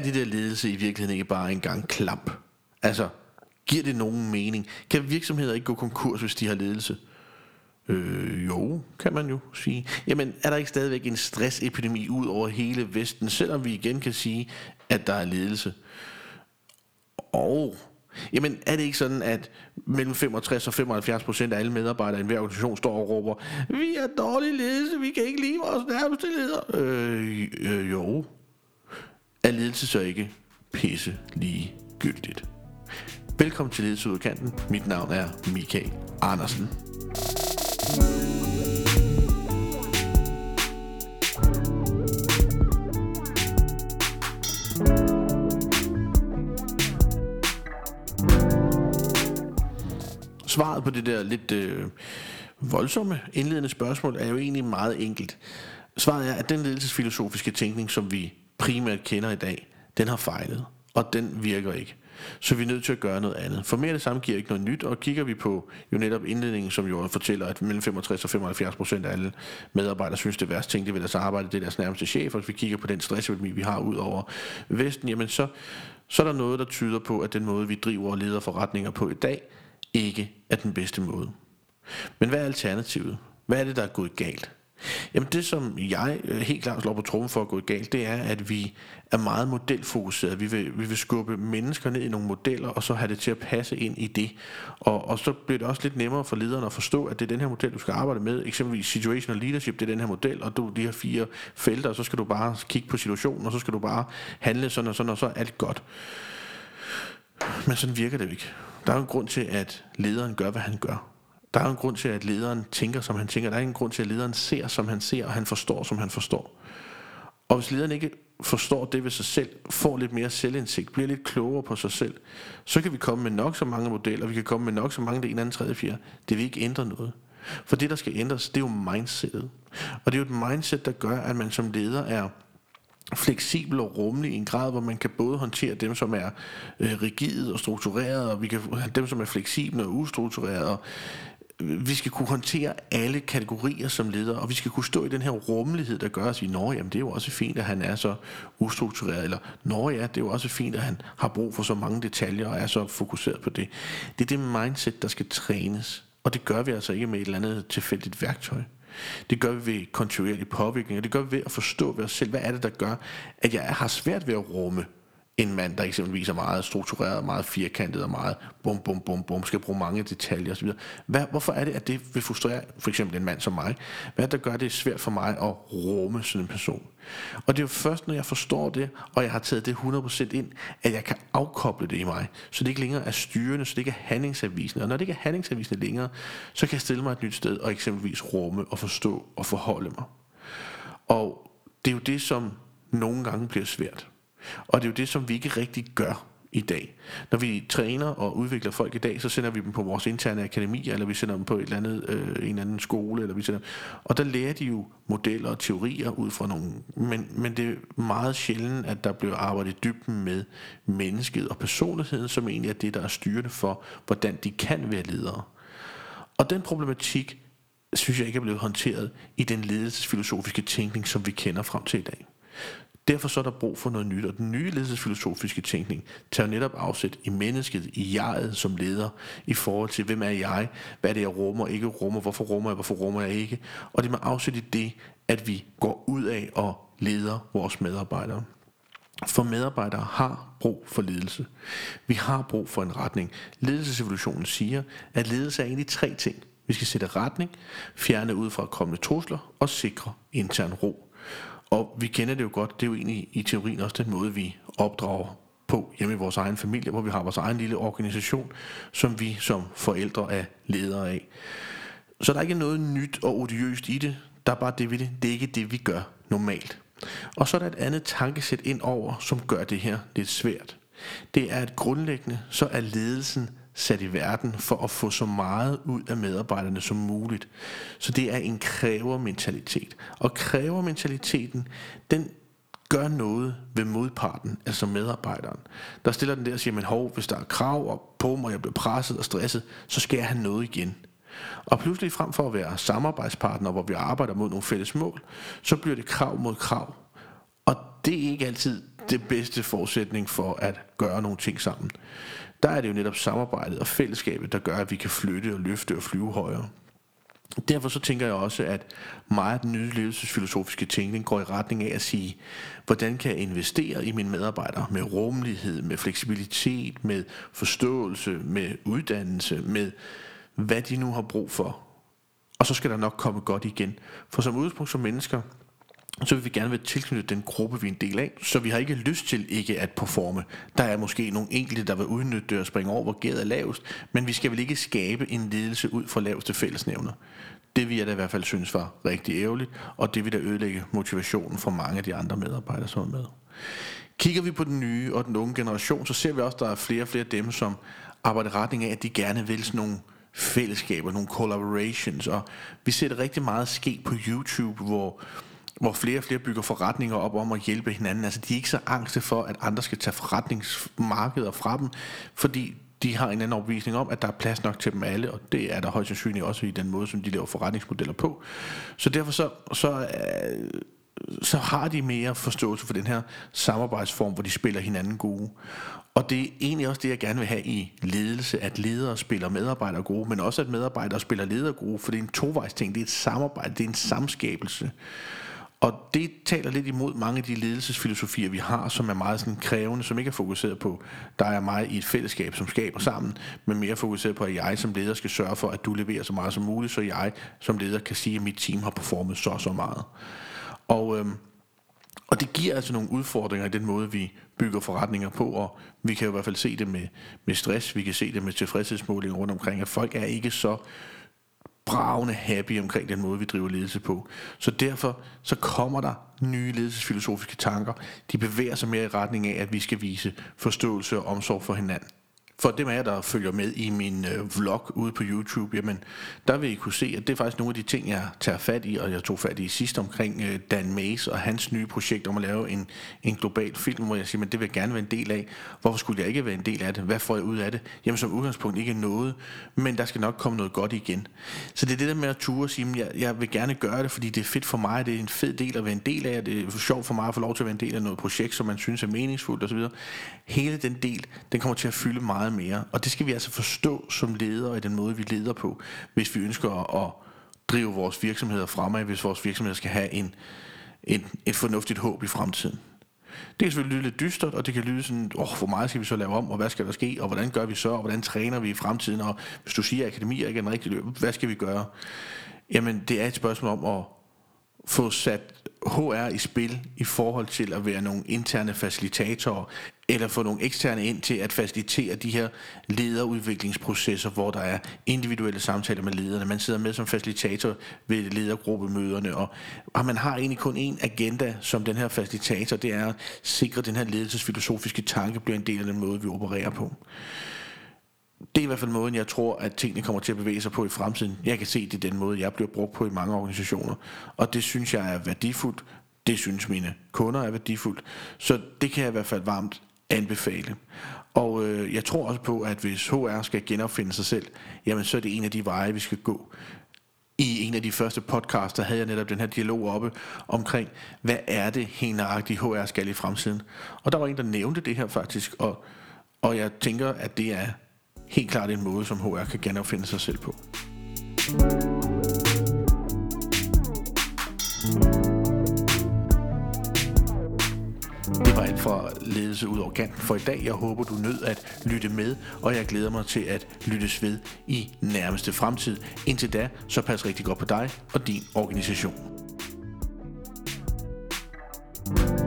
er det der ledelse i virkeligheden ikke bare en gang klap? Altså, giver det nogen mening? Kan virksomheder ikke gå konkurs, hvis de har ledelse? Øh, jo, kan man jo sige. Jamen, er der ikke stadigvæk en stressepidemi ud over hele Vesten, selvom vi igen kan sige, at der er ledelse? Og Jamen er det ikke sådan, at mellem 65 og 75 procent af alle medarbejdere i enhver organisation står og råber, vi er dårlig ledelse, vi kan ikke lide vores nærmeste leder? Øh, øh, jo. Er ledelse så ikke pisse lige gyldigt? Velkommen til Ledelsesudkanten. Mit navn er Michael Andersen. Svaret på det der lidt øh, voldsomme indledende spørgsmål er jo egentlig meget enkelt. Svaret er, at den ledelsesfilosofiske tænkning, som vi primært kender i dag, den har fejlet, og den virker ikke. Så vi er nødt til at gøre noget andet. For mere af det samme giver ikke noget nyt, og kigger vi på jo netop indledningen, som jo fortæller, at mellem 65 og 75 procent af alle medarbejdere synes, det værste ting, det ved deres arbejde, det er deres nærmeste chef, og hvis vi kigger på den stressepidemi, vi har ud over Vesten, jamen så, så er der noget, der tyder på, at den måde, vi driver og leder forretninger på i dag, ikke er den bedste måde. Men hvad er alternativet? Hvad er det, der er gået galt? Jamen det, som jeg øh, helt klart slår på trummen for at gå galt, det er, at vi er meget modelfokuseret. Vi vil, vi vil skubbe mennesker ned i nogle modeller, og så have det til at passe ind i det. Og, og så bliver det også lidt nemmere for lederne at forstå, at det er den her model, du skal arbejde med. Eksempelvis situational leadership, det er den her model, og du de her fire felter, og så skal du bare kigge på situationen, og så skal du bare handle sådan og sådan, og så er alt godt. Men sådan virker det ikke. Der er jo en grund til, at lederen gør, hvad han gør. Der er en grund til, at lederen tænker, som han tænker. Der er en grund til, at lederen ser, som han ser, og han forstår, som han forstår. Og hvis lederen ikke forstår det ved sig selv, får lidt mere selvindsigt, bliver lidt klogere på sig selv, så kan vi komme med nok så mange modeller, vi kan komme med nok så mange det ene, andet, tredje, fjerde. Det vil ikke ændre noget. For det, der skal ændres, det er jo mindsetet. Og det er jo et mindset, der gør, at man som leder er fleksibel og rummelig i en grad, hvor man kan både håndtere dem, som er øh, rigide og strukturerede, og vi kan dem, som er fleksible og ustrukturerede. Og vi skal kunne håndtere alle kategorier som leder, og vi skal kunne stå i den her rummelighed, der gør os i Norge, jamen det er jo også fint, at han er så ustruktureret, eller Norge, ja, det er jo også fint, at han har brug for så mange detaljer og er så fokuseret på det. Det er det mindset, der skal trænes, og det gør vi altså ikke med et eller andet tilfældigt værktøj. Det gør vi ved kontinuerlig påvirkning, og det gør vi ved at forstå ved os selv, hvad er det, der gør, at jeg har svært ved at rumme en mand, der eksempelvis er meget struktureret, meget firkantet og meget bum, bum, bum, bum, skal bruge mange detaljer osv. Hvad, hvorfor er det, at det vil frustrere for eksempel en mand som mig? Hvad er det, der gør det svært for mig at rumme sådan en person? Og det er jo først, når jeg forstår det, og jeg har taget det 100% ind, at jeg kan afkoble det i mig, så det ikke længere er styrende, så det ikke er handlingsavisende. Og når det ikke er handlingsavisende længere, så kan jeg stille mig et nyt sted og eksempelvis rumme og forstå og forholde mig. Og det er jo det, som nogle gange bliver svært. Og det er jo det, som vi ikke rigtig gør i dag. Når vi træner og udvikler folk i dag, så sender vi dem på vores interne akademier, eller vi sender dem på et eller andet, øh, en eller anden skole, eller vi sender og der lærer de jo modeller og teorier ud fra nogle, men, men det er meget sjældent, at der bliver arbejdet i dybden med mennesket og personligheden, som egentlig er det, der er styrende for, hvordan de kan være ledere. Og den problematik, synes jeg ikke er blevet håndteret i den ledelsesfilosofiske tænkning, som vi kender frem til i dag. Derfor så er der brug for noget nyt, og den nye ledelsesfilosofiske tænkning tager netop afsæt i mennesket, i jeget som leder, i forhold til, hvem er jeg, hvad er det, jeg rummer, ikke rummer, hvorfor rummer jeg, hvorfor rummer jeg ikke. Og det med afsæt i det, at vi går ud af og leder vores medarbejdere. For medarbejdere har brug for ledelse. Vi har brug for en retning. Ledelsesevolutionen siger, at ledelse er egentlig tre ting. Vi skal sætte retning, fjerne ud fra kommende trusler og sikre intern ro. Og vi kender det jo godt, det er jo egentlig i teorien også den måde, vi opdrager på hjemme i vores egen familie, hvor vi har vores egen lille organisation, som vi som forældre er ledere af. Så der er ikke noget nyt og odiøst i det, der er bare det ved det. Det er ikke det, vi gør normalt. Og så er der et andet tankesæt ind over, som gør det her lidt svært. Det er at grundlæggende, så er ledelsen sat i verden for at få så meget ud af medarbejderne som muligt. Så det er en krævermentalitet. Og krævermentaliteten, den gør noget ved modparten, altså medarbejderen. Der stiller den der og siger, men hov, hvis der er krav og på mig, jeg bliver presset og stresset, så skal jeg have noget igen. Og pludselig frem for at være samarbejdspartner, hvor vi arbejder mod nogle fælles mål, så bliver det krav mod krav. Og det er ikke altid det bedste forudsætning for at gøre nogle ting sammen. Der er det jo netop samarbejdet og fællesskabet, der gør, at vi kan flytte og løfte og flyve højere. Derfor så tænker jeg også, at meget af den nye ledelsesfilosofiske tænkning går i retning af at sige, hvordan kan jeg investere i mine medarbejdere med rummelighed, med fleksibilitet, med forståelse, med uddannelse, med hvad de nu har brug for. Og så skal der nok komme godt igen. For som udgangspunkt som mennesker, så vil vi gerne være tilknyttet den gruppe, vi er en del af. Så vi har ikke lyst til ikke at performe. Der er måske nogle enkelte, der vil udnytte det og springe over, hvor gæret er lavest, men vi skal vel ikke skabe en ledelse ud fra laveste fællesnævner. Det vil jeg da i hvert fald synes var rigtig ærgerligt, og det vil da ødelægge motivationen for mange af de andre medarbejdere, som er med. Kigger vi på den nye og den unge generation, så ser vi også, at der er flere og flere af dem, som arbejder i retning af, at de gerne vil sådan nogle fællesskaber, nogle collaborations, og vi ser det rigtig meget ske på YouTube, hvor hvor flere og flere bygger forretninger op om at hjælpe hinanden. Altså de er ikke så angste for, at andre skal tage forretningsmarkeder fra dem, fordi de har en anden overbevisning om, at der er plads nok til dem alle, og det er der højst sandsynligt også i den måde, som de laver forretningsmodeller på. Så derfor så, så, øh, så har de mere forståelse for den her samarbejdsform, hvor de spiller hinanden gode. Og det er egentlig også det, jeg gerne vil have i ledelse, at ledere spiller medarbejdere gode, men også at medarbejdere spiller ledere gode, for det er en tovejs ting, det er et samarbejde, det er en samskabelse. Og det taler lidt imod mange af de ledelsesfilosofier, vi har, som er meget sådan krævende, som ikke er fokuseret på, der er mig i et fællesskab, som skaber sammen, men mere fokuseret på, at jeg som leder skal sørge for, at du leverer så meget som muligt, så jeg som leder kan sige, at mit team har performet så så meget. Og, øhm, og det giver altså nogle udfordringer i den måde, vi bygger forretninger på, og vi kan jo i hvert fald se det med, med stress, vi kan se det med tilfredshedsmålinger rundt omkring, at folk er ikke så bravende happy omkring den måde, vi driver ledelse på. Så derfor så kommer der nye ledelsesfilosofiske tanker. De bevæger sig mere i retning af, at vi skal vise forståelse og omsorg for hinanden. For dem af jer, der følger med i min øh, vlog ude på YouTube, jamen, der vil I kunne se, at det er faktisk nogle af de ting, jeg tager fat i, og jeg tog fat i sidst omkring øh, Dan Mays og hans nye projekt om at lave en, en global film, hvor jeg siger, men det vil jeg gerne være en del af. Hvorfor skulle jeg ikke være en del af det? Hvad får jeg ud af det? Jamen som udgangspunkt ikke noget, men der skal nok komme noget godt igen. Så det er det der med at ture og sige, at jeg, jeg vil gerne gøre det, fordi det er fedt for mig, det er en fed del at være en del af, det er sjovt for mig at få lov til at være en del af noget projekt, som man synes er meningsfuldt osv. Hele den del, den kommer til at fylde meget meget mere. Og det skal vi altså forstå som ledere i den måde, vi leder på, hvis vi ønsker at drive vores virksomheder fremad, hvis vores virksomheder skal have en, en, et fornuftigt håb i fremtiden. Det kan selvfølgelig lyde lidt dystert, og det kan lyde sådan, åh, hvor meget skal vi så lave om, og hvad skal der ske, og hvordan gør vi så, og hvordan træner vi i fremtiden, og hvis du siger, at akademi er ikke en rigtig løb, hvad skal vi gøre? Jamen, det er et spørgsmål om at få sat HR i spil i forhold til at være nogle interne facilitatorer, eller få nogle eksterne ind til at facilitere de her lederudviklingsprocesser, hvor der er individuelle samtaler med lederne. Man sidder med som facilitator ved ledergruppemøderne, og, og man har egentlig kun én agenda som den her facilitator, det er at sikre, at den her ledelsesfilosofiske tanke bliver en del af den måde, vi opererer på det er i hvert fald måden, jeg tror, at tingene kommer til at bevæge sig på i fremtiden. Jeg kan se, det er den måde, jeg bliver brugt på i mange organisationer. Og det synes jeg er værdifuldt. Det synes mine kunder er værdifuldt. Så det kan jeg i hvert fald varmt anbefale. Og øh, jeg tror også på, at hvis HR skal genopfinde sig selv, jamen så er det en af de veje, vi skal gå. I en af de første podcasts, der havde jeg netop den her dialog oppe omkring, hvad er det helt nøjagtigt HR skal i fremtiden. Og der var en, der nævnte det her faktisk, og, og jeg tænker, at det er helt klart en måde, som HR kan genopfinde sig selv på. Det var alt for ledelse ud over kanten for i dag. Jeg håber, du nød at lytte med, og jeg glæder mig til at lyttes ved i nærmeste fremtid. Indtil da, så pas rigtig godt på dig og din organisation. thank you